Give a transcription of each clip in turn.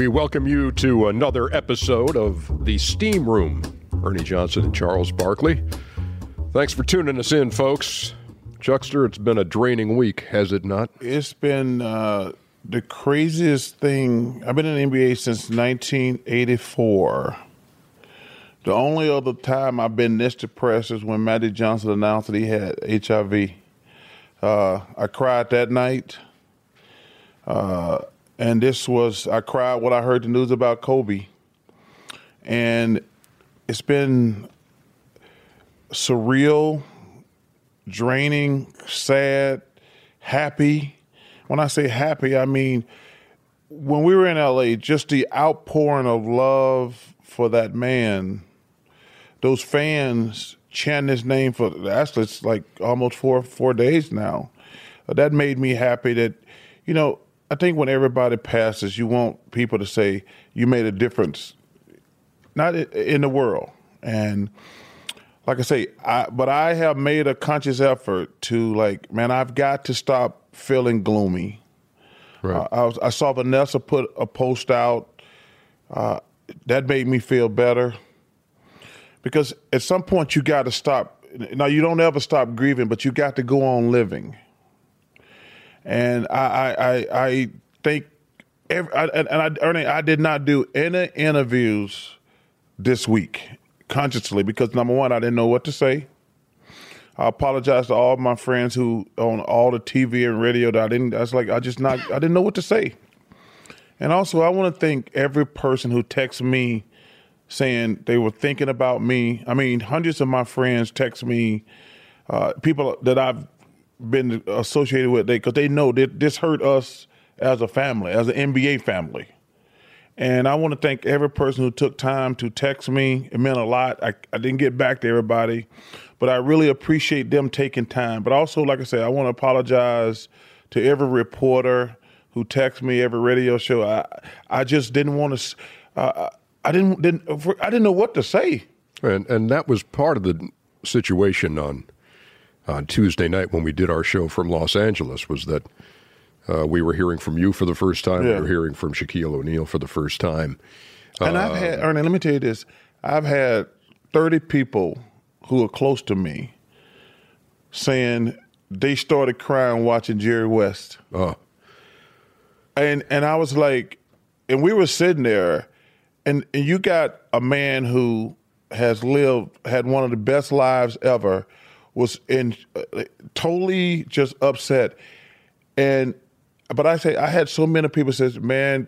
We welcome you to another episode of The Steam Room. Ernie Johnson and Charles Barkley. Thanks for tuning us in, folks. Chuckster, it's been a draining week, has it not? It's been uh, the craziest thing. I've been in the NBA since 1984. The only other time I've been this depressed is when Magic Johnson announced that he had HIV. Uh, I cried that night. Uh, and this was, I cried when I heard the news about Kobe. And it's been surreal, draining, sad, happy. When I say happy, I mean when we were in LA, just the outpouring of love for that man, those fans chanting his name for actually it's like almost four four days now. That made me happy that, you know, I think when everybody passes, you want people to say you made a difference, not in the world. And like I say, I, but I have made a conscious effort to like, man, I've got to stop feeling gloomy. Right. Uh, I, was, I, saw Vanessa put a post out uh, that made me feel better because at some point you got to stop. Now you don't ever stop grieving, but you got to go on living and I I I, think every, I, and I Ernie, I did not do any interviews this week consciously because number one, I didn't know what to say. I apologize to all my friends who on all the TV and radio that I didn't. I was like, I just not. I didn't know what to say. And also, I want to thank every person who texted me saying they were thinking about me. I mean, hundreds of my friends text me, uh, people that I've been associated with they because they know that this hurt us as a family, as an NBA family. And I want to thank every person who took time to text me. It meant a lot. I, I didn't get back to everybody, but I really appreciate them taking time. But also, like I said, I want to apologize to every reporter who texted me, every radio show. I I just didn't want to. Uh, I didn't didn't I didn't know what to say. And and that was part of the situation on on Tuesday night when we did our show from Los Angeles was that uh, we were hearing from you for the first time. Yeah. We were hearing from Shaquille O'Neal for the first time. And uh, I've had, Ernie, let me tell you this. I've had 30 people who are close to me saying they started crying watching Jerry West. Oh. And, and I was like, and we were sitting there, and, and you got a man who has lived, had one of the best lives ever – was in uh, totally just upset. And but I say I had so many people says, "Man,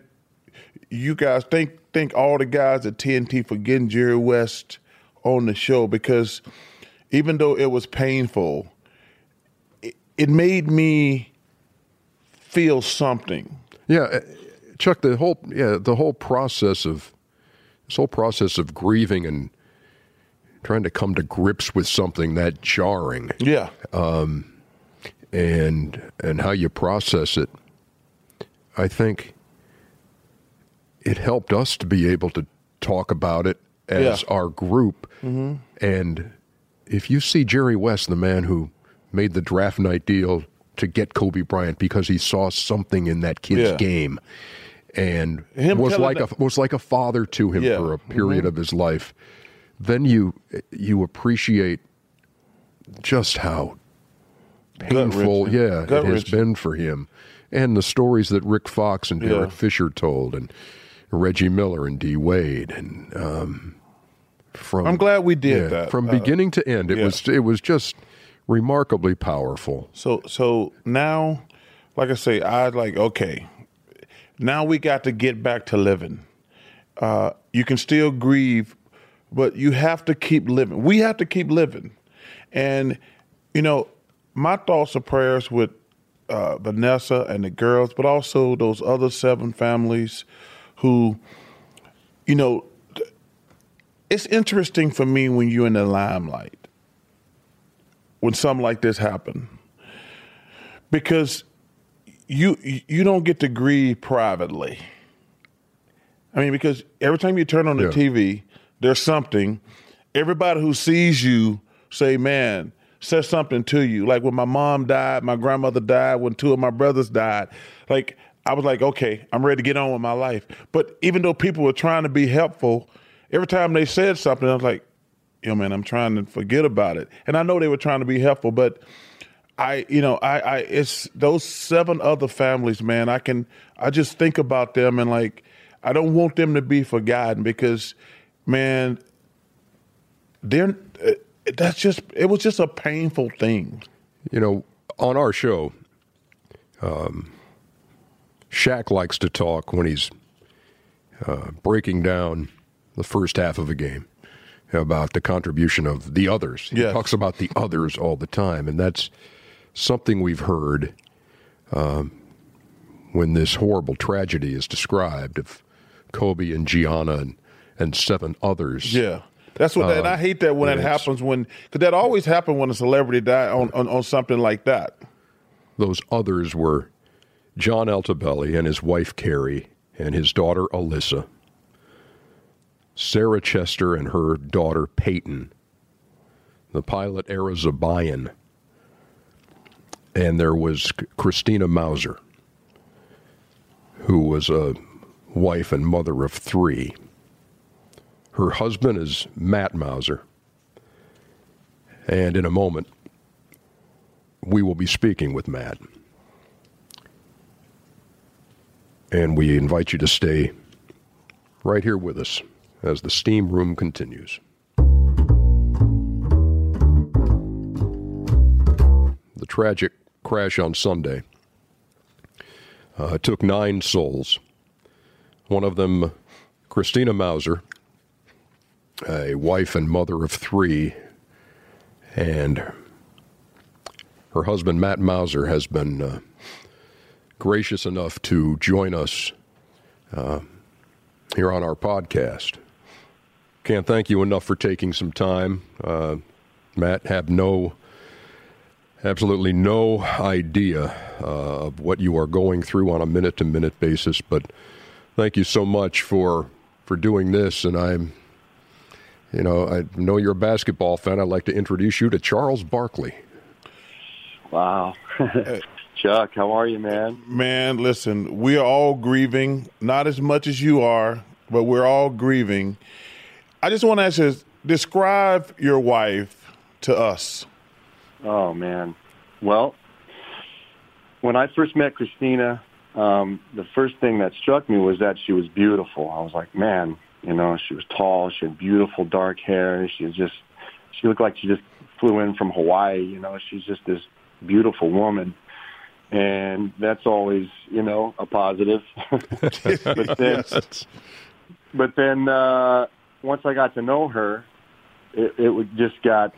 you guys think think all the guys at TNT for getting Jerry West on the show because even though it was painful, it, it made me feel something." Yeah, uh, Chuck, the whole yeah the whole process of this whole process of grieving and trying to come to grips with something that jarring. Yeah. Um, and and how you process it. I think it helped us to be able to talk about it as yeah. our group. Mm-hmm. And if you see Jerry West, the man who made the draft night deal to get Kobe Bryant because he saw something in that kid's yeah. game and him was like a was like a father to him yeah. for a period mm-hmm. of his life then you you appreciate just how painful, yeah, Gut it has been for him, and the stories that Rick Fox and Derek yeah. Fisher told, and Reggie Miller and D Wade, and um, from I'm glad we did yeah, that from uh, beginning to end. It yeah. was it was just remarkably powerful. So so now, like I say, I like okay. Now we got to get back to living. Uh, you can still grieve but you have to keep living. We have to keep living. And, you know, my thoughts and prayers with uh, Vanessa and the girls, but also those other seven families who, you know, it's interesting for me when you're in the limelight, when something like this happen, because you you don't get to grieve privately. I mean, because every time you turn on the yeah. TV, there's something. Everybody who sees you say, "Man," says something to you. Like when my mom died, my grandmother died, when two of my brothers died. Like I was like, okay, I'm ready to get on with my life. But even though people were trying to be helpful, every time they said something, I was like, yo, man, I'm trying to forget about it. And I know they were trying to be helpful, but I, you know, I, I, it's those seven other families, man. I can, I just think about them and like, I don't want them to be forgotten because, man, they're, uh, that's just, it was just a painful thing. You know, on our show, um, Shaq likes to talk when he's uh, breaking down the first half of a game about the contribution of the others. He yes. talks about the others all the time, and that's something we've heard um, when this horrible tragedy is described of Kobe and Gianna and, and seven others. Yeah. That's what, uh, and I hate that when it happens when, because that always happens when a celebrity died on, on, on something like that. Those others were John Altobelli and his wife Keri and his daughter Alyssa, Sarah Chester and her daughter Payton, the pilot Ara Zobayan, and there was Christina Mauser, who was a wife and mother of three. Her husband is Matt Mauser. And in a moment, we will be speaking with Matt. And we invite you to stay right here with us as the steam room continues. The tragic crash on Sunday uh, took nine souls. One of them, Christina Mauser, a wife and mother of three, and her husband, Matt Mauser, has been uh, gracious enough to join us uh, here on our podcast. Can't thank you enough for taking some time. Uh, Matt, have no, absolutely no idea uh, of what you are going through on a minute to minute basis, but thank you so much for for doing this. And I'm, you know, I know you're a basketball fan. I'd like to introduce you to Charles Barkley. Wow. Chuck, how are you, man? Man, listen, we are all grieving, not as much as you are, but we're all grieving. I just want to ask you, describe your wife to us. Oh, man. Well, when I first met Christina, um, the first thing that struck me was that she was beautiful. I was like, man, you know, she was tall, she had beautiful dark hair, she was just, she looked like she just flew in from Hawaii. You know, she's just this beautiful woman and that's always you know a positive. but then, yes. but then uh, once I got to know her, it, it would just got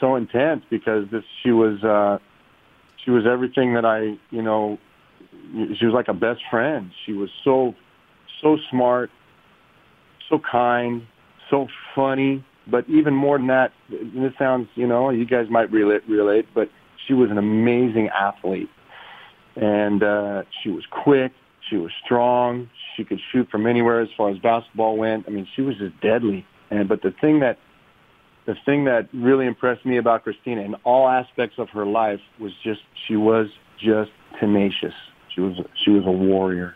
so intense because this she was uh, she was everything that I you know she was like a best friend. She was so so smart, so kind, so funny. But even more than that, this sounds, you know, you guys might relate, relate, but she was an amazing athlete and uh, she was quick. She was strong. She could shoot from anywhere as far as basketball went. I mean, she was just deadly. And but the thing that the thing that really impressed me about Christina in all aspects of her life was just she was just tenacious. She was she was a warrior.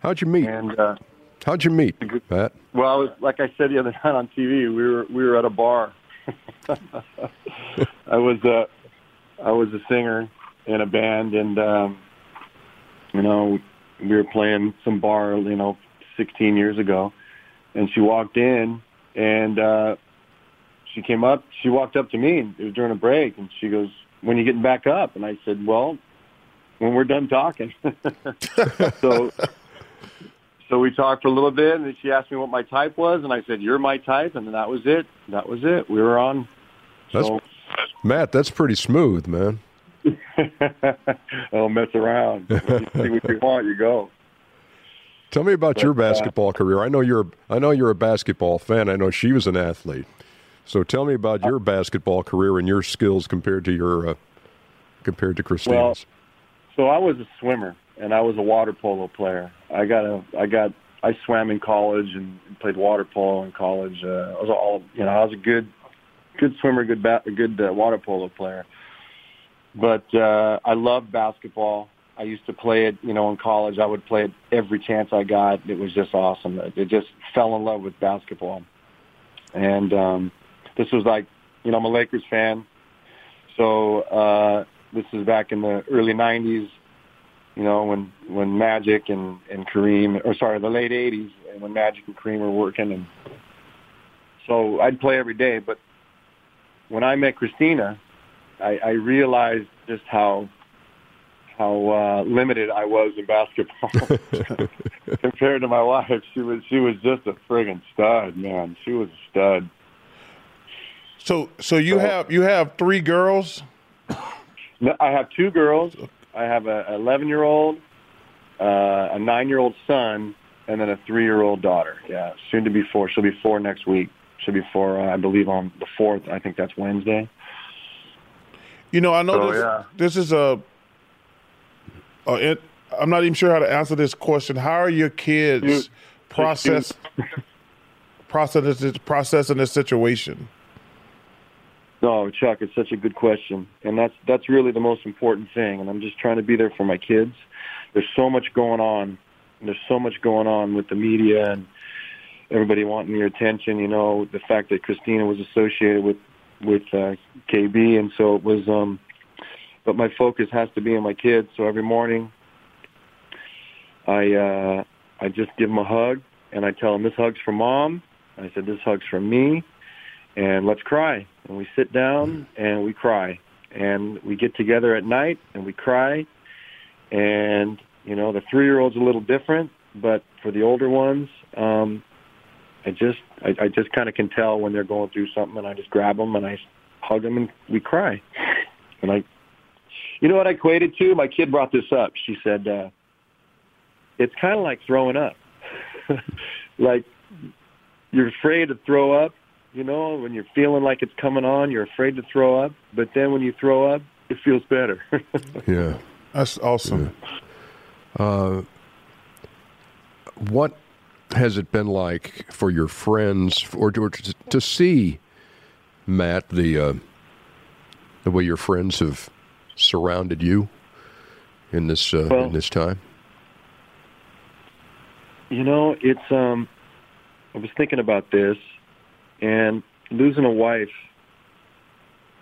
How'd you meet? And uh, how'd you meet, Pat? Well, I was like I said the other night on TV. We were we were at a bar I was a, uh, I was a singer in a band, and um, you know, we were playing some bar, you know, 16 years ago, and she walked in, and uh, she came up. She walked up to me, and it was during a break, and she goes, "When are you getting back up?" And I said, "Well, when we're done talking." so so we talked for a little bit, and then she asked me what my type was, and I said, "You're my type," and then that was it. That was it. We were on. So. That's, Matt, that's pretty smooth, man. I'll mess around. you see what you want, you go. Tell me about but, your uh, basketball uh, career. I know you're I know you're a basketball fan. I know she was an athlete. So tell me about your basketball career and your skills compared to your uh, compared to Christina's. Well, so I was a swimmer and I was a water polo player. I got a I got I swam in college and played water polo in college. Uh, I was all you know. I was a good good swimmer, good ba- good uh, water polo player. But uh, I loved basketball. I used to play it, you know, in college. I would play it every chance I got. It was just awesome. It just fell in love with basketball. And um, this was like, you know, I'm a Lakers fan. So uh, this is back in the early 90s, you know, when, when Magic and, and Kareem, or sorry, the late 80s, and when Magic and Kareem were working. And so I'd play every day. But when I met Christina, I, I realized just how how uh, limited I was in basketball compared to my wife. She was she was just a friggin' stud, man. She was a stud. So so you so, have you have three girls? I have two girls. I have a 11 year old, uh, a nine year old son, and then a three year old daughter. Yeah, soon to be four. She'll be four next week. She'll be four, uh, I believe, on the fourth. I think that's Wednesday. You know, I know so, this, yeah. this is a. a it, I'm not even sure how to answer this question. How are your kids process processing processing this situation? No, Chuck, it's such a good question, and that's that's really the most important thing. And I'm just trying to be there for my kids. There's so much going on. There's so much going on with the media and everybody wanting your attention. You know, the fact that Christina was associated with with uh, KB, and so it was. Um, but my focus has to be on my kids. So every morning, I uh, I just give them a hug, and I tell them this hug's for mom. I said this hug's for me, and let's cry. And we sit down and we cry, and we get together at night and we cry. And you know, the three-year-old's a little different, but for the older ones, um, I just I, I just kind of can tell when they're going through something, and I just grab them and I hug them and we cry. And I, you know what I equated to? My kid brought this up. She said, uh, "It's kind of like throwing up. like you're afraid to throw up. You know, when you're feeling like it's coming on, you're afraid to throw up. But then when you throw up, it feels better." yeah, that's awesome. Yeah. Uh, what has it been like for your friends or, or to, to, see Matt the uh, the way your friends have surrounded you in this uh, well, in this time? You know, it's um, I was thinking about this, and losing a wife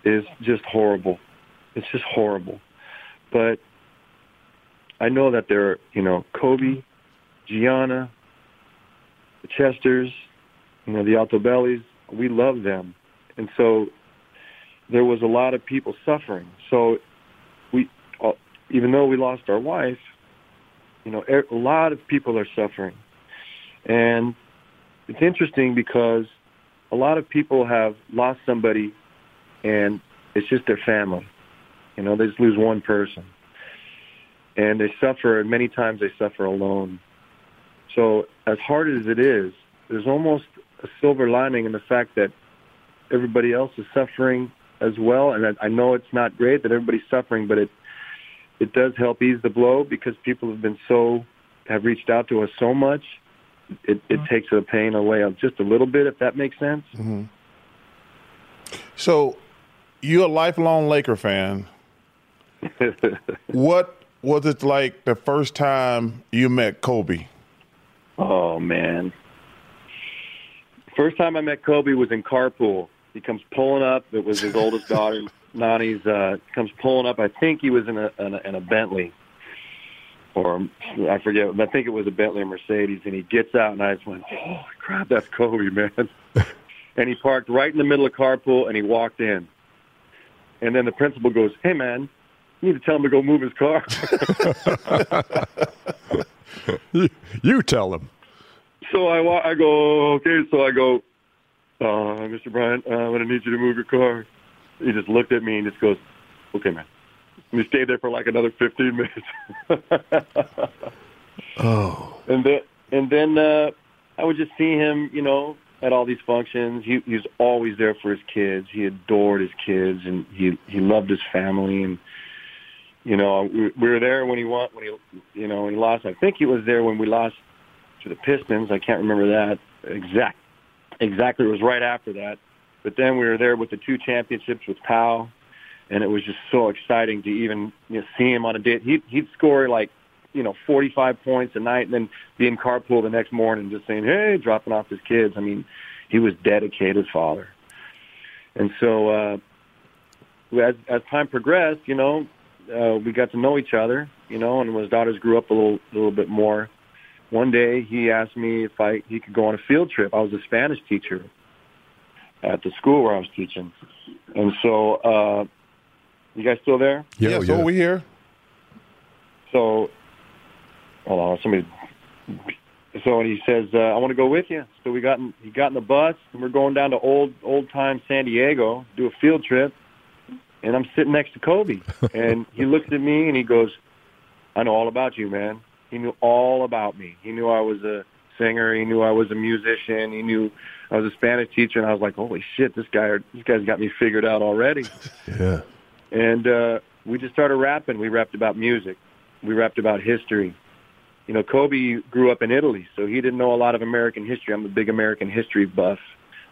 is just horrible. It's just horrible, but I know that there are, you know, Kobe, Gianna, the Chesters, you know, the Altobellis, we love them. And so there was a lot of people suffering. So we, uh, even though we lost our wife, you know, a lot of people are suffering. And it's interesting because a lot of people have lost somebody and it's just their family. You know, they just lose one person. And they suffer, and many times they suffer alone. So as hard as it is, there's almost a silver lining in the fact that everybody else is suffering as well. And I, know it's not great that everybody's suffering, but it it does help ease the blow because people have been so have reached out to us so much. It, it mm-hmm. takes the pain away just a little bit, if that makes sense. Mm-hmm. So, you're a lifelong Laker fan. what was it like the first time you met Kobe? Oh man. First time I met Kobe was in carpool. He comes pulling up. It was his oldest daughter, Nani's. Uh, comes pulling up. I think he was in a, in a in a Bentley, or I forget. I think it was a Bentley or Mercedes. And he gets out, and I just went, "Holy crap, that's Kobe, man!" and he parked right in the middle of carpool, and he walked in. And then the principal goes, "Hey, man, you need to tell him to go move his car." you, you tell him. so I, I go, okay. So I go, uh, Mr. Bryant, uh, I'm going to need you to move your car. He just looked at me and just goes, okay, man. We stayed there for like another 15 minutes. oh. And then, and then, uh, I would just see him, you know, at all these functions. He, he was always there for his kids. He adored his kids and he, he loved his family. And, you know, we, we were there when he won, when he, you know, when he lost. I think he was there when we lost to the Pistons. I can't remember that exact exactly. It was right after that. But then we were there with the two championships with Pau, and it was just so exciting to even you know, see him on a day. He'd, he'd score like you know 45 points a night, and then be in carpool the next morning, just saying, "Hey," dropping off his kids. I mean, he was dedicated father. And so, uh, as as time progressed, you know, uh, we got to know each other, you know, and his daughters grew up a little little bit more, one day he asked me if I he could go on a field trip. I was a Spanish teacher at the school where I was teaching, and so uh, you guys still there? Yeah, yeah so we here. So, hold on, somebody. So and he says, uh, "I want to go with you." So we got in, he got in the bus, and we're going down to old old time San Diego, do a field trip, and I'm sitting next to Kobe, and he looks at me and he goes, "I know all about you, man." He knew all about me. He knew I was a singer. He knew I was a musician. He knew I was a Spanish teacher, and I was like, "Holy shit, this guy, this guy's got me figured out already." yeah. And uh, we just started rapping. We rapped about music. We rapped about history. You know, Kobe grew up in Italy, so he didn't know a lot of American history. I'm a big American history buff.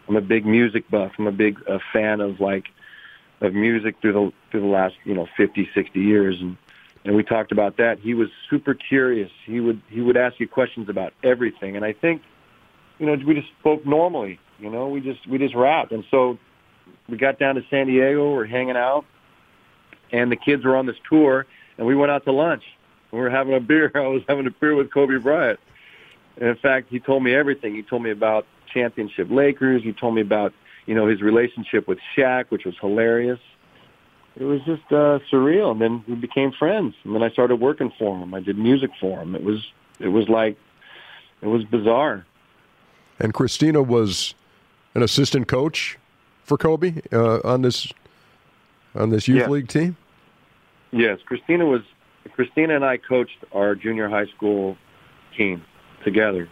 I'm a big music buff. I'm a big uh, fan of like of music through the through the last you know 50, 60 years, and and we talked about that. He was super curious. He would he would ask you questions about everything, and I think, you know, we just spoke normally. You know, we just we just rapped, and so we got down to San Diego. We're hanging out, and the kids were on this tour, and we went out to lunch. We were having a beer. I was having a beer with Kobe Bryant. And in fact, he told me everything. He told me about championship Lakers. He told me about you know his relationship with Shaq, which was hilarious it was just uh, surreal. And then we became friends. And then I started working for him. I did music for him. It was it was like it was bizarre. And Christina was an assistant coach for Kobe uh, on this on this youth league team. Yes, Christina was. Christina and I coached our junior high school team together.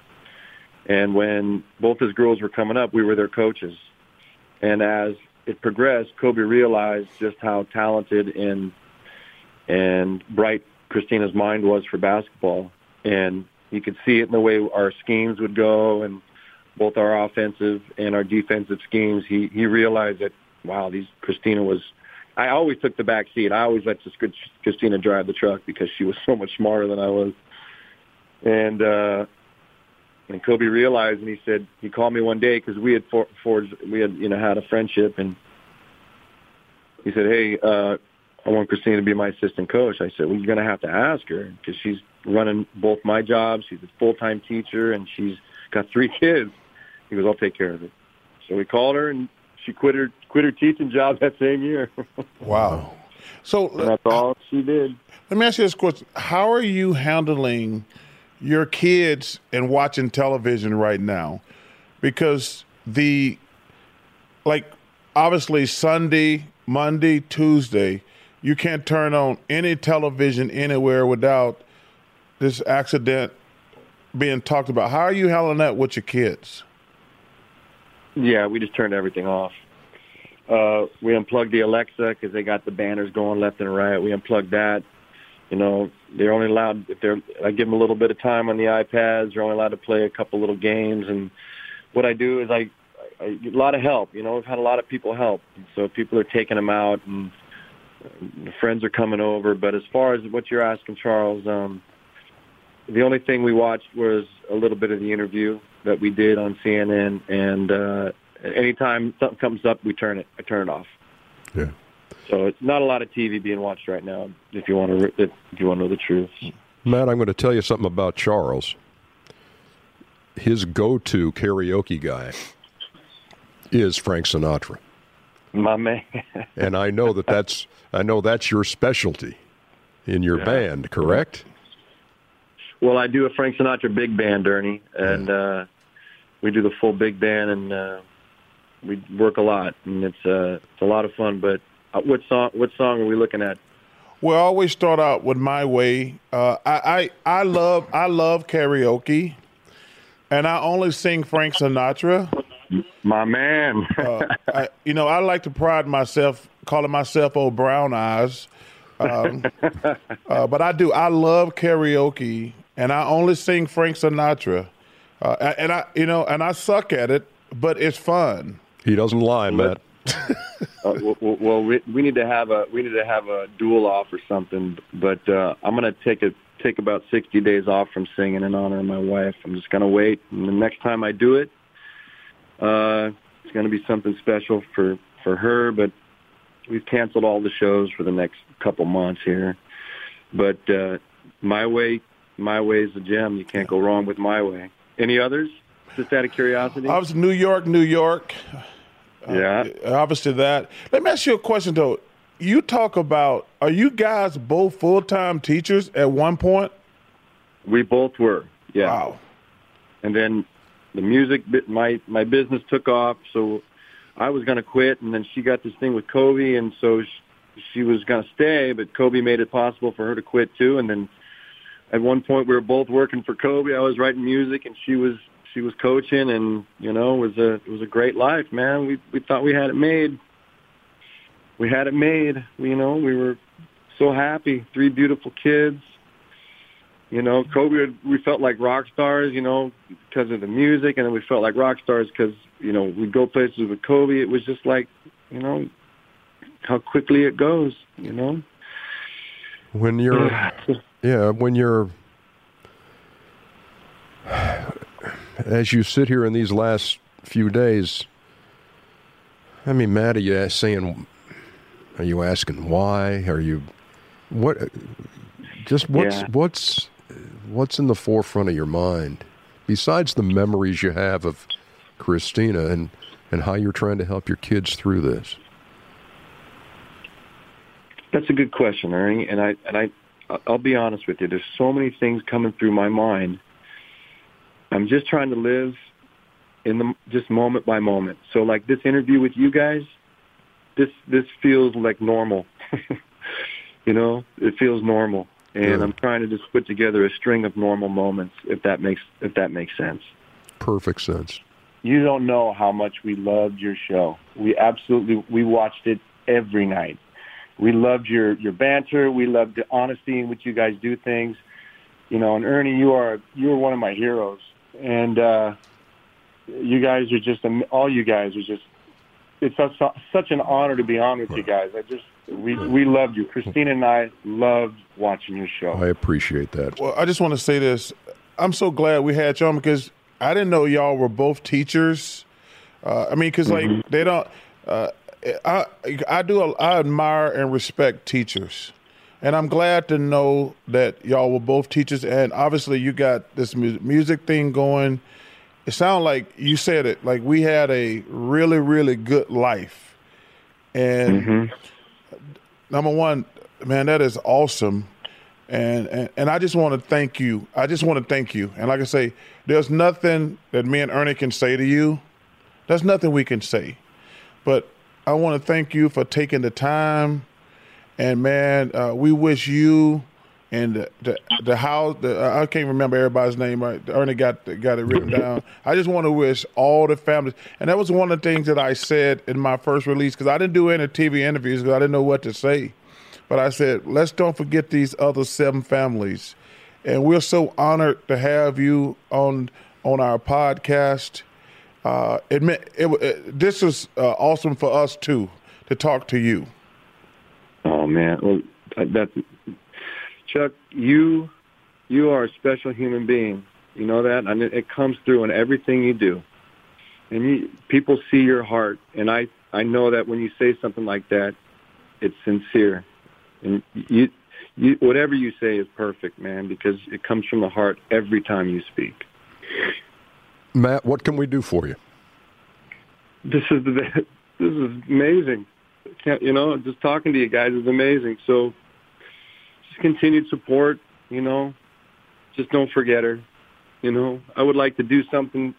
And when both his girls were coming up, we were their coaches. And as it progressed, Kobe realized just how talented and and bright Christina's mind was for basketball, and you could see it in the way our schemes would go, and both our offensive and our defensive schemes. He he realized that wow, these Christina was. I always took the back seat. I always let Christina drive the truck because she was so much smarter than I was, and uh, and Kobe realized, and he said he called me one day because we had for, forged, we had you know had a friendship, and he said, "Hey, uh, I want Christina to be my assistant coach." I said, "Well, you're going to have to ask her because she's running both my jobs. She's a full time teacher, and she's got three kids." He goes, "I'll take care of it." So we called her, and she quit her quit her teaching job that same year. wow! So and that's uh, all she did. Let me ask you this question: How are you handling? your kids and watching television right now because the like obviously Sunday, Monday, Tuesday, you can't turn on any television anywhere without this accident being talked about. How are you handling that with your kids? Yeah, we just turned everything off. Uh, we unplugged the Alexa because they got the banners going left and right. We unplugged that you know, they're only allowed if they're. I give them a little bit of time on the iPads. They're only allowed to play a couple little games. And what I do is I, I a lot of help. You know, we've had a lot of people help. So people are taking them out, and friends are coming over. But as far as what you're asking, Charles, um, the only thing we watched was a little bit of the interview that we did on CNN. And uh, anytime something comes up, we turn it. I turn it off. Yeah. So it's not a lot of TV being watched right now. If you want to, if you want to know the truth. Matt, I'm going to tell you something about Charles. His go-to karaoke guy is Frank Sinatra. My man. and I know that that's I know that's your specialty in your yeah. band, correct? Well, I do a Frank Sinatra big band, Ernie, and uh, we do the full big band, and uh, we work a lot, and it's uh, it's a lot of fun. But uh, what song? What song are we looking at? Well, I always start out with "My Way." Uh, I, I I love I love karaoke, and I only sing Frank Sinatra. My man. uh, I, you know, I like to pride myself calling myself "Old Brown Eyes," um, uh, but I do. I love karaoke, and I only sing Frank Sinatra. Uh, and I, you know, and I suck at it, but it's fun. He doesn't lie, Matt. uh, well, well we, we, need to have a we need to have a duel off or something. But uh, I'm gonna take a take about 60 days off from singing in honor of my wife. I'm just gonna wait, and the next time I do it, uh, it's gonna be something special for for her. But we've canceled all the shows for the next couple months here. But uh, my way, my way is the gem. You can't go wrong with my way. Any others? Just out of curiosity. I was New York, New York. Yeah. Uh, obviously that. Let me ask you a question though. You talk about are you guys both full time teachers at one point? We both were. Yeah. Wow. And then the music my my business took off, so I was going to quit, and then she got this thing with Kobe, and so she, she was going to stay, but Kobe made it possible for her to quit too, and then at one point we were both working for Kobe. I was writing music, and she was she was coaching, and you know, it was a it was a great life, man. We we thought we had it made. We had it made. You know, we were so happy. Three beautiful kids. You know, Kobe, we felt like rock stars, you know, because of the music, and then we felt like rock stars because, you know, we'd go places with Kobe. It was just like, you know, how quickly it goes, you know. When you're, yeah, when you're, as you sit here in these last few days, I mean, Matt, are you saying, are you asking why? Are you, what, just what's, yeah. what's, what's in the forefront of your mind besides the memories you have of Christina and and how you're trying to help your kids through this? That's a good question, Ernie. And I and I I'll be honest with you. There's so many things coming through my mind. I'm just trying to live in the just moment by moment. So like this interview with you guys, this this feels like normal. you know, it feels normal and I'm trying to just put together a string of normal moments, if that makes if that makes sense. Perfect sense. You don't know how much we loved your show. We absolutely we watched it every night. We loved your your banter. We loved the honesty in which you guys do things. You know, and Ernie, you are you are one of my heroes, and uh, you guys are just all you guys are just. It's such, such an honor to be on with you guys. I just we we loved you. Christina and I loved watching your show. I appreciate that. Well, I just want to say this. I'm so glad we had you on because I didn't know y'all were both teachers. Uh, I mean, because like mm-hmm. they don't. Uh, I I do I admire and respect teachers, and I'm glad to know that y'all were both teachers. And obviously, you got this music thing going. It sounds like you said it. Like we had a really really good life, and. Mm-hmm number one, man, that is awesome. And, and, and I just want to thank you. I just want to thank you. And like I say, there's nothing that me and Ernie can say to you. There's nothing we can say. But I want to thank you for taking the time. And man, uh, we wish you and the the, the house. The, I can't remember everybody's name. Right, Ernie got got it written down. I just want to wish all the families, and that was one of the things that I said in my first release because I didn't do any TV interviews because I didn't know what to say. But I said, let's don't forget these other seven families, and we're so honored to have you on on our podcast. Uh, it, it, it, this is uh, awesome for us too to talk to you. Oh man, well that's Chuck, you you are a special human being. You know that, and it, it comes through in everything you do. And you, people see your heart, and I I know that when you say something like that, it's sincere, and you you whatever you say is perfect, man, because it comes from the heart every time you speak. Matt, what can we do for you? This is the this is amazing. You know, just talking to you guys is amazing. So just continued support, you know. Just don't forget her. You know, I would like to do something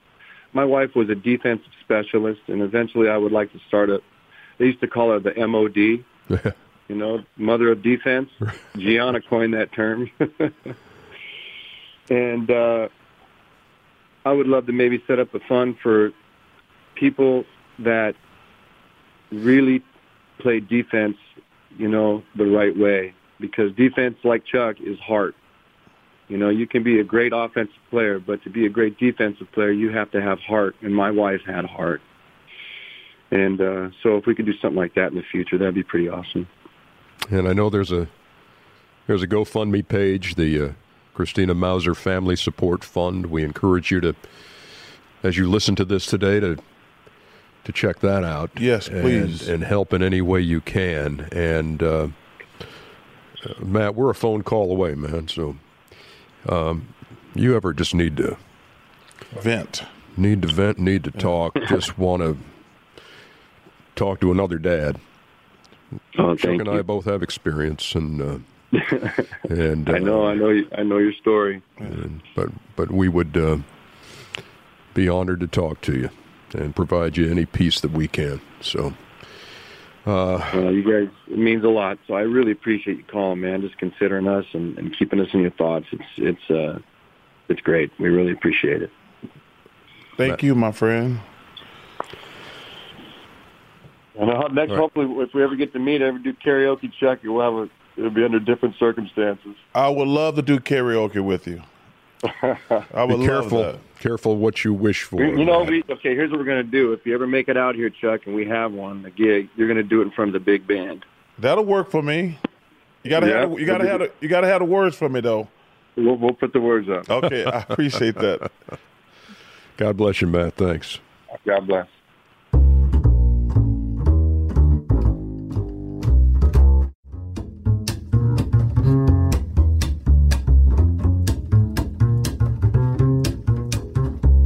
my wife was a defensive specialist, and eventually I would like to start a. They used to call her the MOD. you know, mother of defense. Gianna coined that term. and uh, I would love to maybe set up a fund for people that really play defense, you know, the right way. Because defense, like Chuck, is heart. You know, you can be a great offensive player, but to be a great defensive player, you have to have heart. And my wife had heart. And uh, so, if we could do something like that in the future, that'd be pretty awesome. And I know there's a there's a GoFundMe page, the uh, Christina Mauser Family Support Fund. We encourage you to, as you listen to this today, to to check that out. Yes, please, and, and help in any way you can. And uh, uh, Matt, we're a phone call away, man. So um, you ever just need to vent, need to vent, need to talk, just want to talk to another dad. Oh, Chuck and you. I both have experience, and uh, and I know, uh, I know, I know your story. And, but but we would uh, be honored to talk to you and provide you any peace that we can. So. Uh, well, you guys, it means a lot. So I really appreciate you calling, man. Just considering us and, and keeping us in your thoughts. It's it's uh, it's great. We really appreciate it. Thank you, my friend. And next, right. hopefully, if we ever get to meet, ever do karaoke, Chuck, you'll have a. It'll be under different circumstances. I would love to do karaoke with you. I would be careful, love that. Careful what you wish for. You know, we, okay. Here's what we're gonna do. If you ever make it out here, Chuck, and we have one, a gig, you're gonna do it in front of the big band. That'll work for me. You gotta yeah, have. You gotta have. The, you gotta have the words for me, though. We'll, we'll put the words up. Okay, I appreciate that. God bless you, Matt. Thanks. God bless.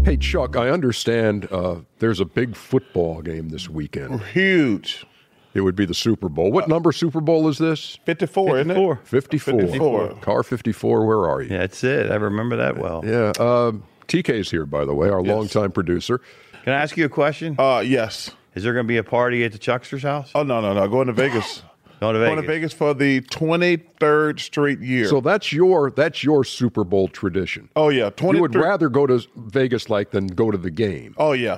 Hey, Chuck, I understand uh, there's a big football game this weekend. Huge. It would be the Super Bowl. What uh, number Super Bowl is this? 54, 54. isn't it? 54. 54. Car 54, where are you? Yeah, that's it. I remember that well. Yeah. Uh, TK's here, by the way, our yes. longtime producer. Can I ask you a question? Uh, yes. Is there going to be a party at the Chuckster's house? Oh, no, no, no. Going to Vegas. Going to Vegas. Going to Vegas for the 23rd straight year. So that's your that's your Super Bowl tradition. Oh yeah, 23- you would rather go to Vegas like than go to the game. Oh yeah.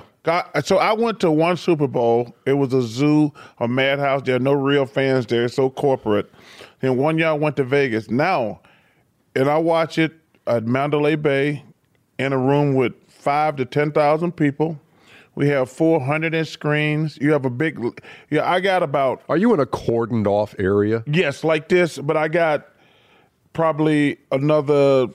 so I went to one Super Bowl. It was a zoo, a madhouse. There are no real fans there. It's so corporate. And one year I went to Vegas. Now, and I watch it at Mandalay Bay in a room with five to ten thousand people we have 400 inch screens. You have a big, yeah, I got about. Are you in a cordoned off area? Yes, like this, but I got probably another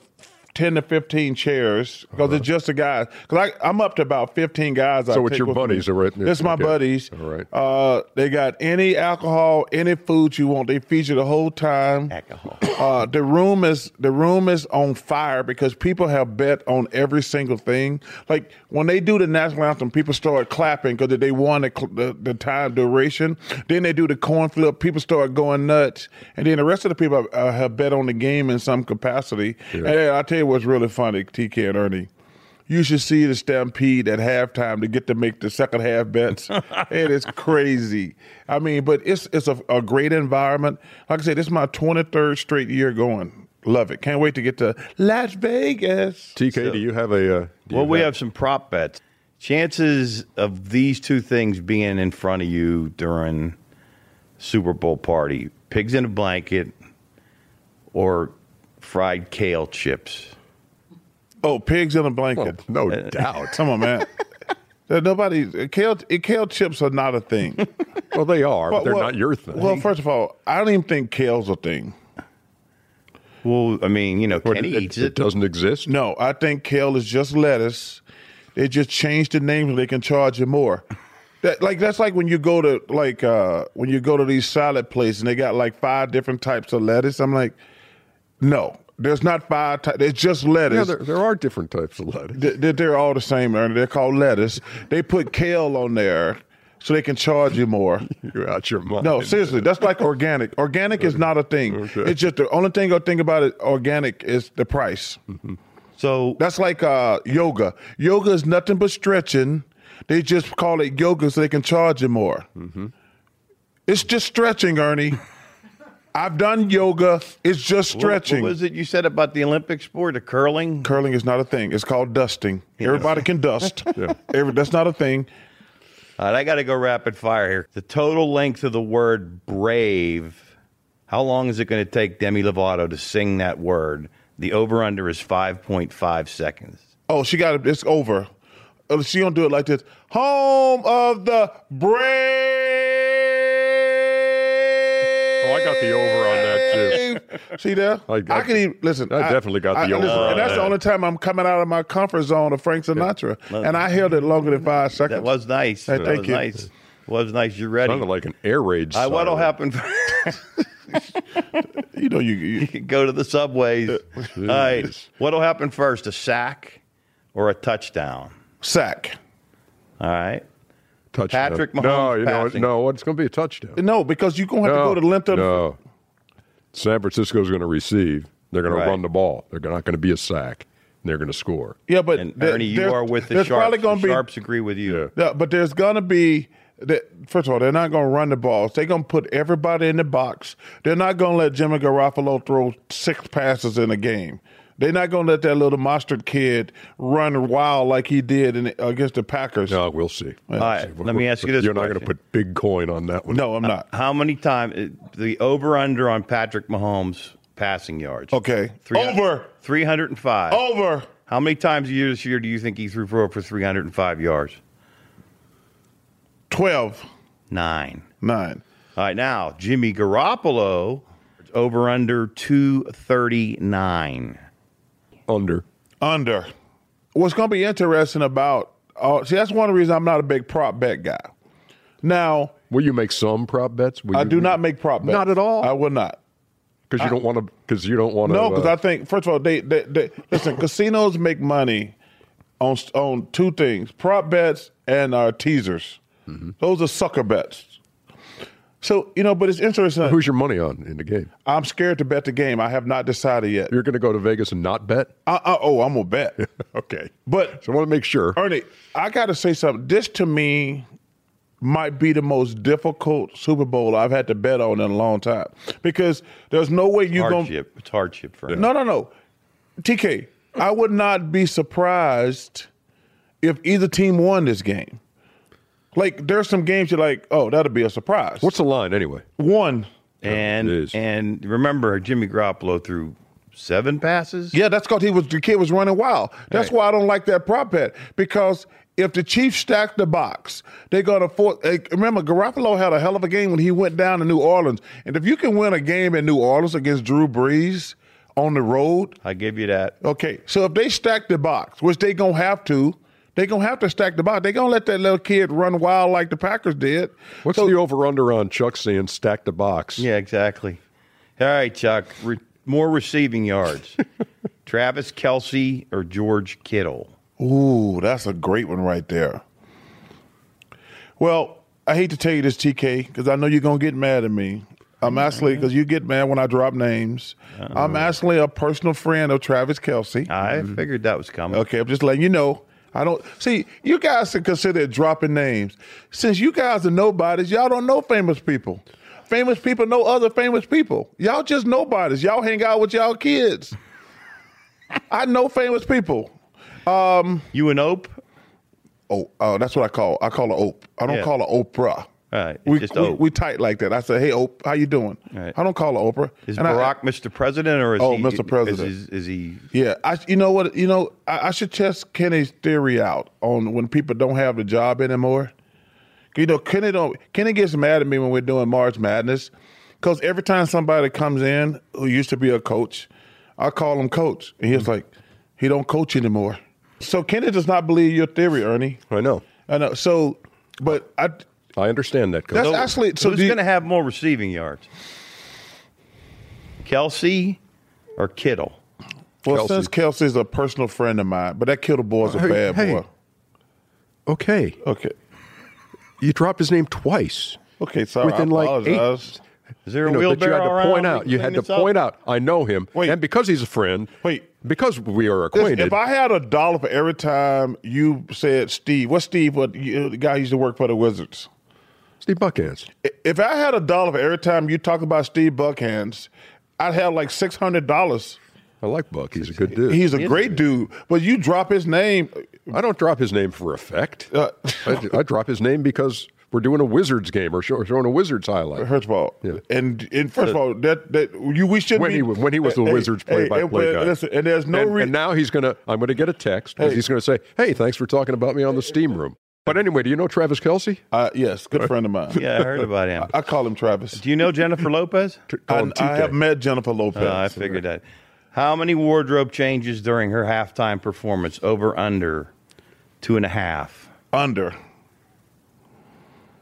10 to 15 chairs because uh-huh. it's just a guy. Because I'm up to about 15 guys. So I it's your buddies, right? It's my okay. buddies. All right. Uh, they got any alcohol, any food you want. They feature the whole time. Alcohol. Uh, the room is the room is on fire because people have bet on every single thing. Like when they do the national anthem, people start clapping because they won the, the, the, time duration. Then they do the coin flip. People start going nuts, and then the rest of the people have, uh, have bet on the game in some capacity. Yeah. And I tell you what's really funny, TK and Ernie. You should see the stampede at halftime to get to make the second half bets. it is crazy. I mean, but it's it's a, a great environment. Like I said, this is my 23rd straight year going. Love it. Can't wait to get to Las Vegas. TK, so, do you have a? Uh, well, we have-, have some prop bets. Chances of these two things being in front of you during Super Bowl party: pigs in a blanket or fried kale chips. Oh, pigs in a blanket. no uh, doubt. Come on, man. Nobody kale kale chips are not a thing. well, they are, but, but they're well, not your thing. Well, first of all, I don't even think kale's a thing. Well, I mean, you know, Kenny it, eats it. It doesn't exist. No, I think kale is just lettuce. They just changed the name so they can charge you more. That like that's like when you go to like uh when you go to these salad places and they got like five different types of lettuce. I'm like, no, there's not five types. It's just lettuce. Yeah, there, there are different types of lettuce. They're, they're all the same, Ernie. They're called lettuce. They put kale on there so they can charge you more. You're out your mind. No, seriously, that's like organic. Organic is not a thing. Okay. It's just the only thing I think about it. Organic is the price. Mm-hmm. So that's like uh, yoga. Yoga is nothing but stretching. They just call it yoga so they can charge you more. Mm-hmm. It's just stretching, Ernie. I've done yoga. It's just stretching. What, what, was it you said about the Olympic sport, the curling? Curling is not a thing. It's called dusting. Yeah. Everybody can dust. yeah. Every, that's not a thing. All right, I got to go rapid fire here. The total length of the word brave, how long is it going to take Demi Lovato to sing that word? The over under is 5.5 seconds. Oh, she got it. It's over. Uh, she don't do it like this. Home of the brave. Oh, I got the over on that too. See there? I, I, I can even listen. I, I definitely got the I, over. Listen, and that's that. the only time I'm coming out of my comfort zone of Frank Sinatra, yeah. and I held it longer than five seconds. That was nice. Hey, that thank was you. Nice. It was nice. You're ready. Sounded like an air raid. Uh, what'll happen? you know, you, you, you can go to the subways. All right. What'll happen first? A sack or a touchdown? Sack. All right. Touchdown. Patrick Mahomes. No, you passing. know, no, it's going to be a touchdown. No, because you're going to have no, to go to the length of. No. San Francisco's going to receive. They're going right. to run the ball. They're not going to be a sack. They're going to score. Yeah, but and Ernie, you are with the Sharps. the be, Sharps agree with you. Yeah. yeah but there's going to be first of all, they're not going to run the balls. They're going to put everybody in the box. They're not going to let Jimmy Garoppolo throw six passes in a game. They're not going to let that little Mostert kid run wild like he did in, against the Packers. No, we'll see. All right, let me ask you this: You're not going to put big coin on that one. No, I'm not. How many times uh, the over under on Patrick Mahomes passing yards? Okay, over three hundred and five. Over. How many times a year this year do you think he threw for over three hundred and five yards? 12. Nine. Nine. All right, now, Jimmy Garoppolo, over under 239. Under. Under. What's going to be interesting about, uh, see, that's one of the reasons I'm not a big prop bet guy. Now, will you make some prop bets? Will I you, do not make prop bets. Not at all. I will not. Because you don't want to. Because you don't want to. No, because uh, I think first of all, they, they, they listen. casinos make money on on two things: prop bets and uh, teasers. Mm-hmm. Those are sucker bets. So you know, but it's interesting. Who's your money on in the game? I'm scared to bet the game. I have not decided yet. You're going to go to Vegas and not bet? Uh, uh, oh, I'm gonna bet. okay, but so I want to make sure. Ernie, I got to say something. This to me might be the most difficult Super Bowl I've had to bet on in a long time because there's no way you're going. to It's hardship for him. No, no, no. TK, I would not be surprised if either team won this game. Like there's some games you're like, oh, that'll be a surprise. What's the line anyway? One. And and remember Jimmy Garoppolo threw seven passes. Yeah, that's because he was the kid was running wild. That's right. why I don't like that prop bet because if the Chiefs stack the box, they're gonna force. Remember, Garoppolo had a hell of a game when he went down to New Orleans, and if you can win a game in New Orleans against Drew Brees on the road, I give you that. Okay, so if they stack the box, which they gonna have to, they're going to have to stack the box. They're going to let that little kid run wild like the Packers did. What's so, the over under on Chuck saying stack the box? Yeah, exactly. All right, Chuck. Re- more receiving yards. Travis Kelce or George Kittle? Ooh, that's a great one right there. Well, I hate to tell you this, TK, because I know you're going to get mad at me. I'm mm-hmm. actually because you get mad when I drop names. Uh-oh. I'm actually a personal friend of Travis Kelce. I figured that was coming. Okay, I'm just letting you know. I don't see you guys can consider dropping names. Since you guys are nobodies, y'all don't know famous people. Famous people know other famous people. Y'all just nobodies. Y'all hang out with y'all kids. I know famous people. Um, you an Ope? Oh, uh, that's what I call. I call her Ope. I don't yeah. call her Oprah. Right. We, we, we, tight like that. I say, hey, Oprah, how you doing? Right. I don't call her Oprah. Is and Barack I, Mr. President or is oh, he? Mr. President. Is, is, is, he? Yeah. I, you know what? You know, I, I, should test Kenny's theory out on when people don't have the job anymore. You know, Kenny don't. Kenny gets mad at me when we're doing March Madness because every time somebody comes in who used to be a coach, I call him coach, and he's mm-hmm. like, he don't coach anymore. So Kenny does not believe your theory, Ernie. I know. I know. So, but I I understand that. Coach. That's so, actually so. Who's going to have more receiving yards? Kelce or Kittle? Well, Kelce. since Kelce's a personal friend of mine, but that Kittle boy's a hey, bad hey. boy. Okay. Okay. You dropped his name twice. Okay, sorry. Within like eight. Is there a you know, wheelbarrow you had to point out. You had to point out. I know him. Wait. And because he's a friend. Wait. because we are acquainted. If I had a dollar for every time you said Steve, what Steve? What you, the guy used to work for the Wizards? Steve Buckhantz. If I had a dollar for every time you talk about Steve Buckhantz, I'd have like six hundred dollars. I like Buck. He's a good dude. He's a great dude, but you drop his name. I don't drop his name for effect. Uh, I, I drop his name because we're doing a Wizards game or showing a Wizards highlight. First of all, yeah. and, and first of all, that that you we should when be he when he was the hey, Wizards play-by-play guy. Listen, and there's no and, re- and now he's gonna I'm gonna get a text because hey. he's gonna say, "Hey, thanks for talking about me on the steam room." But anyway, do you know Travis Kelce? Uh, yes, good friend of mine. yeah, I heard about him. I, I, call him Travis. Do you know Jennifer Lopez? I, I, have met Jennifer Lopez. Uh, I figured that. How many wardrobe changes during her halftime performance? Over under two and a half. Under.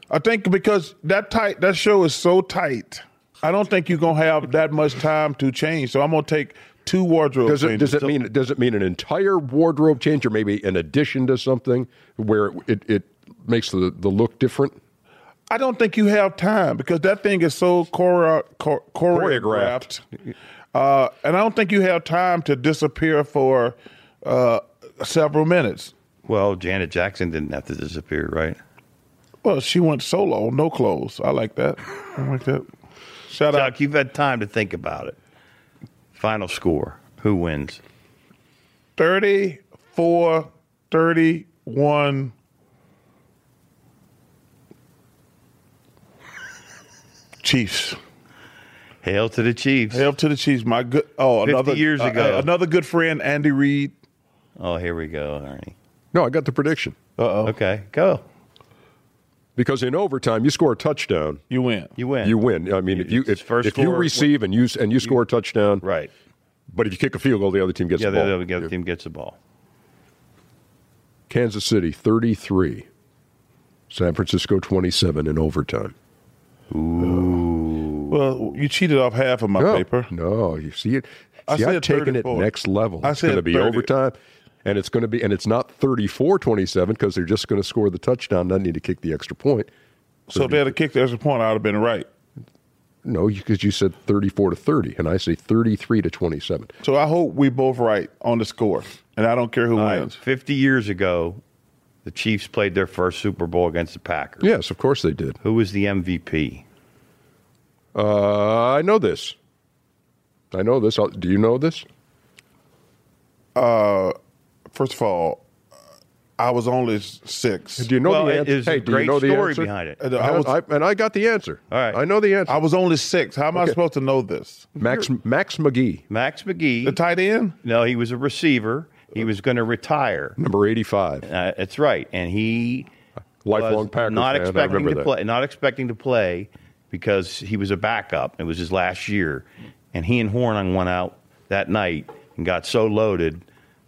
I think because that tight that show is so tight. I don't think you're gonna have that much time to change. So I'm gonna take two wardrobe does it, changes. Does it mean does it mean an entire wardrobe change or maybe an addition to something where it, it makes the, the look different? I don't think you have time because that thing is so chore- chore- choreographed. Uh, and I don't think you have time to disappear for uh, several minutes. Well, Janet Jackson didn't have to disappear, right? Well, she went solo, no clothes. I like that. I like that. Shout Chuck, out. you've had time to think about it. Final score. Who wins? 34 31. Chiefs. Hail to the Chiefs. Hail to the Chiefs. My good. Oh, another years uh, ago. Uh, another good friend, Andy Reid. Oh, here we go, Ernie. No, I got the prediction. Uh oh. Okay, go. Because in overtime, you score a touchdown, you win. You win. You win. I mean, if you if, if you receive and you and you score a touchdown, right. But if you kick a field goal, the other team gets yeah, the ball. the other team gets the ball. Kansas City 33, San Francisco 27 in overtime. Ooh. Well, you cheated off half of my no, paper. No, you see it. I see, said I've taken 34. it next level. I It's said going to be 30. overtime, and it's going to be, and it's not 34-27 because they're just going to score the touchdown, not need to kick the extra point. So if they had kicked the extra point, I would have been right. No, because you said 34 to 30, and I say 33 to 27. So I hope we both right on the score, and I don't care who All right, wins. 50 years ago, the Chiefs played their first Super Bowl against the Packers. Yes, of course they did. Who was the MVP? Uh, I know this. I know this. Do you know this? Uh, first of all, I was only six. Do you know Well, the answer? is hey, do great you know the story answer? behind it. And I, I was, I- and I got the answer. All right. I know the answer. I was only six. How am I supposed to know this? Max Max McGee, Max McGee. The tight end? no, he was a receiver. He was going to retire. number 85. Uh, that's right, and he Lifelong was Packer not fan. I expecting remember to that. play. Not expecting to play because he was a backup. It was his last year, and he and Hornung went out that night and got so loaded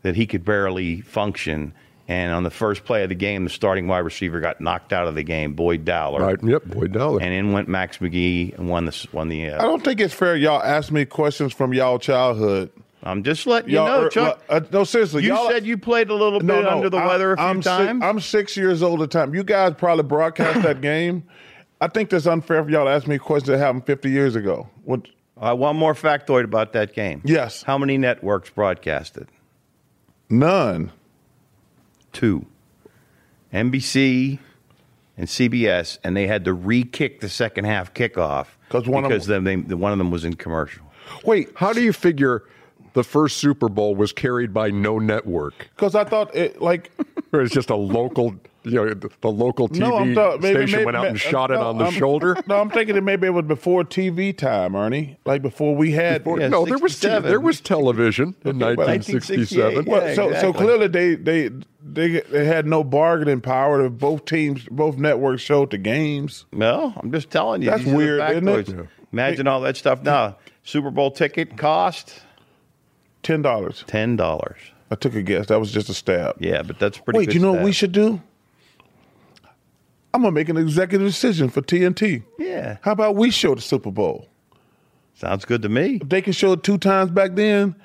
that he could barely function. And on the first play of the game, the starting wide receiver got knocked out of the game, Boyd Dowler. Right. Yep. Boyd Dowler. And in went Max McGee and won the won the. I Uh, don't think it's fair y'all ask me questions from y'all childhood. I'm just letting you Y'all, know, er, Chuck. uh, no, seriously. you y'all, said you played a little bit under the I- weather a few I'm times. Six, I'm six years old at the time. You guys probably broadcast that game. I think that's unfair for y'all to ask me questions that happened 50 years ago. What? Uh, one more factoid about that game. Yes. How many networks broadcasted? None. Two. NBC and CBS, and they had to re-kick the second half kickoff 'Cause one of because them, they, the, one of them was in commercial. Wait, How do you figure the first Super Bowl was carried by no network? because I thought it like Or it's just a local, you know, the, the local TV no, th- maybe, station maybe, went out and uh, shot it no, on the I'm- shoulder? No, I'm thinking that maybe it was before TV time, Ernie. Like before we had. Yeah, no, there was t- 67. there was television in well, 1967. Well, Yeah, so so clearly they they they they had no bargaining power. If both teams, both networks showed the games. No, I'm just telling you. That's these are the weird, isn't it? factoids. Imagine all that stuff. Now, Super Bowl ticket cost Ten dollars. ten dollars. I took a guess. That was just a stab. Yeah, but that's pretty. Wait, good you know what we should do? I'm gonna make an executive decision for TNT. Yeah, How about we show the Super Bowl? sounds good to me. If they can show it two times back then,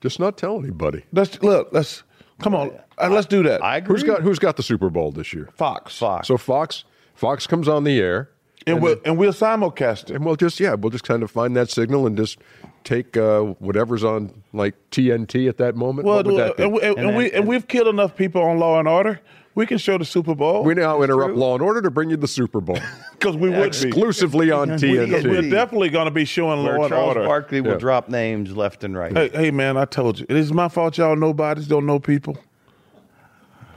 Just not tell anybody. let's look. Let's come on. uh, let's do that. I agree. Who's got who's got the Super Bowl this year? Fox. Fox? So Fox Fox comes on the air and, and we'll and we'll simulcast it, and we'll just yeah, we'll just kind of find that signal and just take uh, whatever's on like TNT at that moment. Well, and, and, and, and, we and we've killed enough people on Law and Order. We can show the Super Bowl. We now interrupt True. Law and Order to bring you the Super Bowl because we would exclusively on TNT. We, are definitely going to be showing Where Law Charles and Order. Barkley will yeah. drop names left and right. Hey, hey, man, I told you it is my fault. Y'all nobodies don't know people.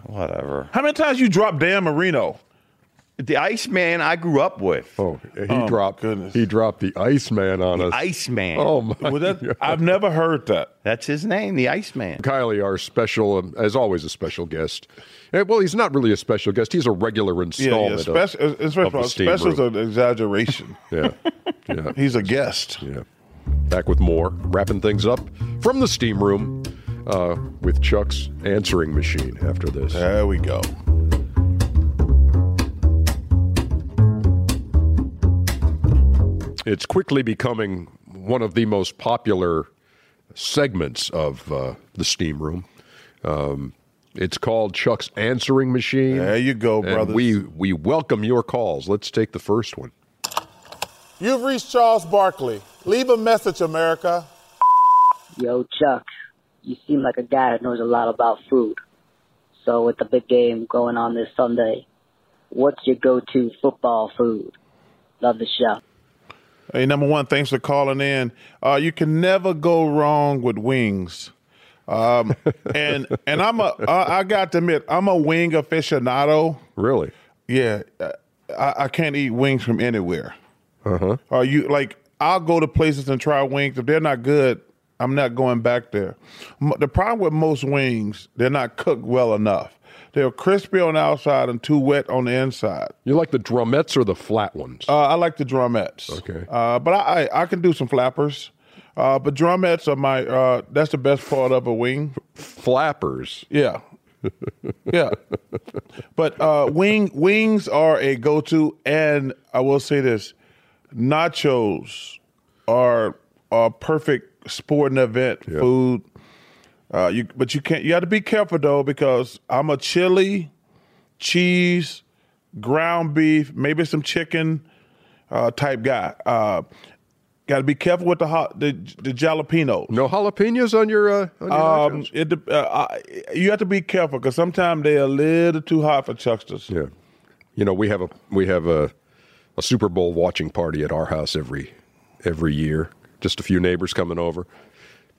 Whatever. How many times you dropped Dan Marino? The Iceman I grew up with. Oh, he oh, dropped. Goodness. He dropped the Iceman on the us. Iceman. Oh my! Well, that, I've never heard that. That's his name, the Iceman. Kiely, our special, um, as always, a special guest. Eh, well, he's not really a special guest. He's a regular installment. Yeah, yeah. Special, of, of special is an exaggeration. yeah, yeah. He's a guest. Yeah. Back with more, wrapping things up from the steam room uh, with Chuck's answering machine. After this, there we go. It's quickly becoming one of the most popular segments of uh, the steam room. Um, it's called Chuck's answering machine. There you go, brother. We we welcome your calls. Let's take the first one. You've reached Charles Barkley. Leave a message, America. Yo, Chuck, you seem like a guy that knows a lot about food. So, with the big game going on this Sunday, what's your go-to football food? Love the show. Hey, number one, thanks for calling in. Uh, you can never go wrong with wings. Um, and and I'm a I, I got to admit I'm a wing aficionado. Really? Yeah, I, I can't eat wings from anywhere. Uh huh. Are you like I'll go to places and try wings if they're not good. I'm not going back there. The problem with most wings, they're not cooked well enough. They're crispy on the outside and too wet on the inside. You like the drumettes or the flat ones? Uh, I like the drumettes. Okay. Uh, but I, I, I can do some flappers. Uh, but drumettes are my uh, that's the best part of a wing. Flappers. Yeah. yeah. But uh, wing wings are a go to and I will say this, nachos are a perfect sporting event yep. food. Uh, you, but you can't. You have to be careful though because I'm a chili, cheese, ground beef, maybe some chicken uh, type guy. Uh, Got to be careful with the hot, the the jalapeno. No jalapenos on your. Uh, on your um, it, uh, you have to be careful because sometimes they're a little too hot for chucksters. Yeah, you know we have a we have a a Super Bowl watching party at our house every every year. Just a few neighbors coming over,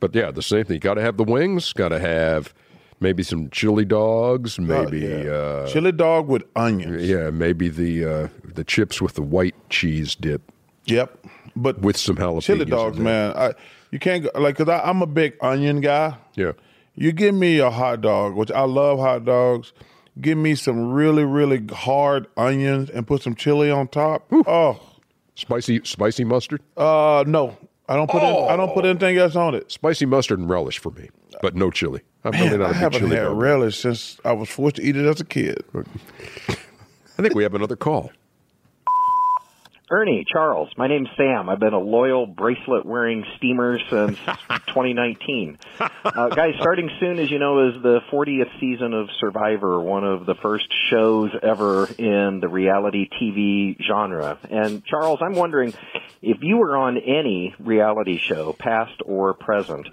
but yeah, the same thing. Got to have the wings. Got to have maybe some chili dogs. Uh, maybe uh, yeah. uh, chili dog with onions. Yeah, maybe the uh, the chips with the white cheese dip. Yep, but with some jalapenos. Chili dogs, man. I, you can't go, like because I'm a big onion guy. Yeah. You give me a hot dog, which I love hot dogs. Give me some really, really hard onions and put some chili on top. Ooh. Oh, spicy, spicy mustard. Uh, no, I don't put oh. in, I don't put anything else on it. Spicy mustard and relish for me, but no chili. I'm Man, really not a I haven't chili had relish since I was forced to eat it as a kid. I think we have another call. Ernie, Charles, my name's Sam. I've been a loyal bracelet wearing steamer since 2019. Uh, guys, starting soon, as you know, is the 40th season of Survivor, one of the first shows ever in the reality TV genre. And Charles, I'm wondering if you were on any reality show, past or present,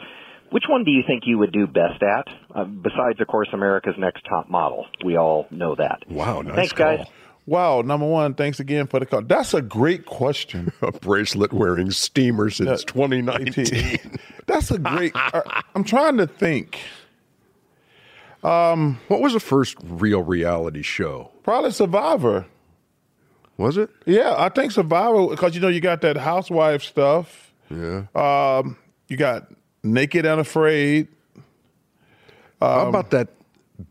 which one do you think you would do best at? Uh, besides, of course, America's Next Top Model. We all know that. Wow, nice Thanks, call. guys. Wow, number one, thanks again for the call. That's a great question. a bracelet wearing steamer since 2019. That's a great. Uh, I'm trying to think. Um, what was the first real reality show? Probably Survivor. Was it? Yeah, I think Survivor because you know you got that housewife stuff. Yeah. Um, you got Naked and Afraid. Um, How about that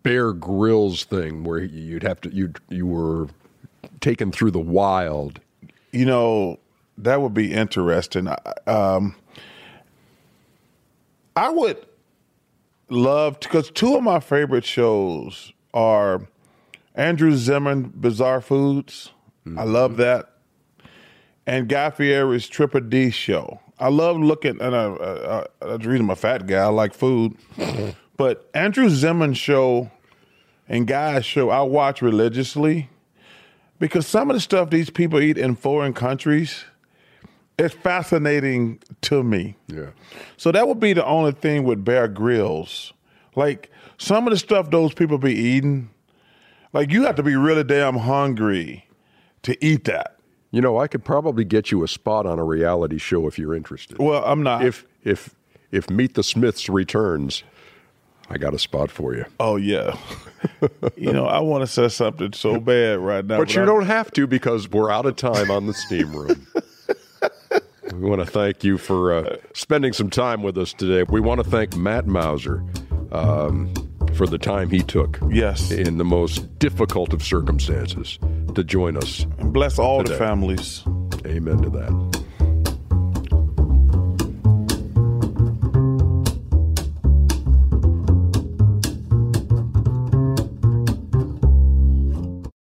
Bear Grylls thing where you'd have to you you were taken through the wild. You know, that would be interesting. Um, I would love because two of my favorite shows are Andrew Zimmern, Bizarre Foods. Mm-hmm. I love that. And Guy Fieri's Triple D show. I love looking, and I, uh, that's the reason I'm a fat guy. I like food. but Andrew Zimmern show and Guy's show I watch religiously because some of the stuff these people eat in foreign countries, it's fascinating to me. Yeah. So that would be the only thing with Bear Grylls. Like some of the stuff those people be eating, like you have to be really damn hungry to eat that. You know, I could probably get you a spot on a reality show if you're interested. Well, I'm not. If if if Meet the Smiths returns, I got a spot for you. Oh yeah. you know, I want to say something so bad right now. But, but you I... don't have to because we're out of time on the steam room. we want to thank you for uh, spending some time with us today. We want to thank Matt Mauser um, for the time he took. Yes. In the most difficult of circumstances to join us. And bless all today. the families. Amen to that.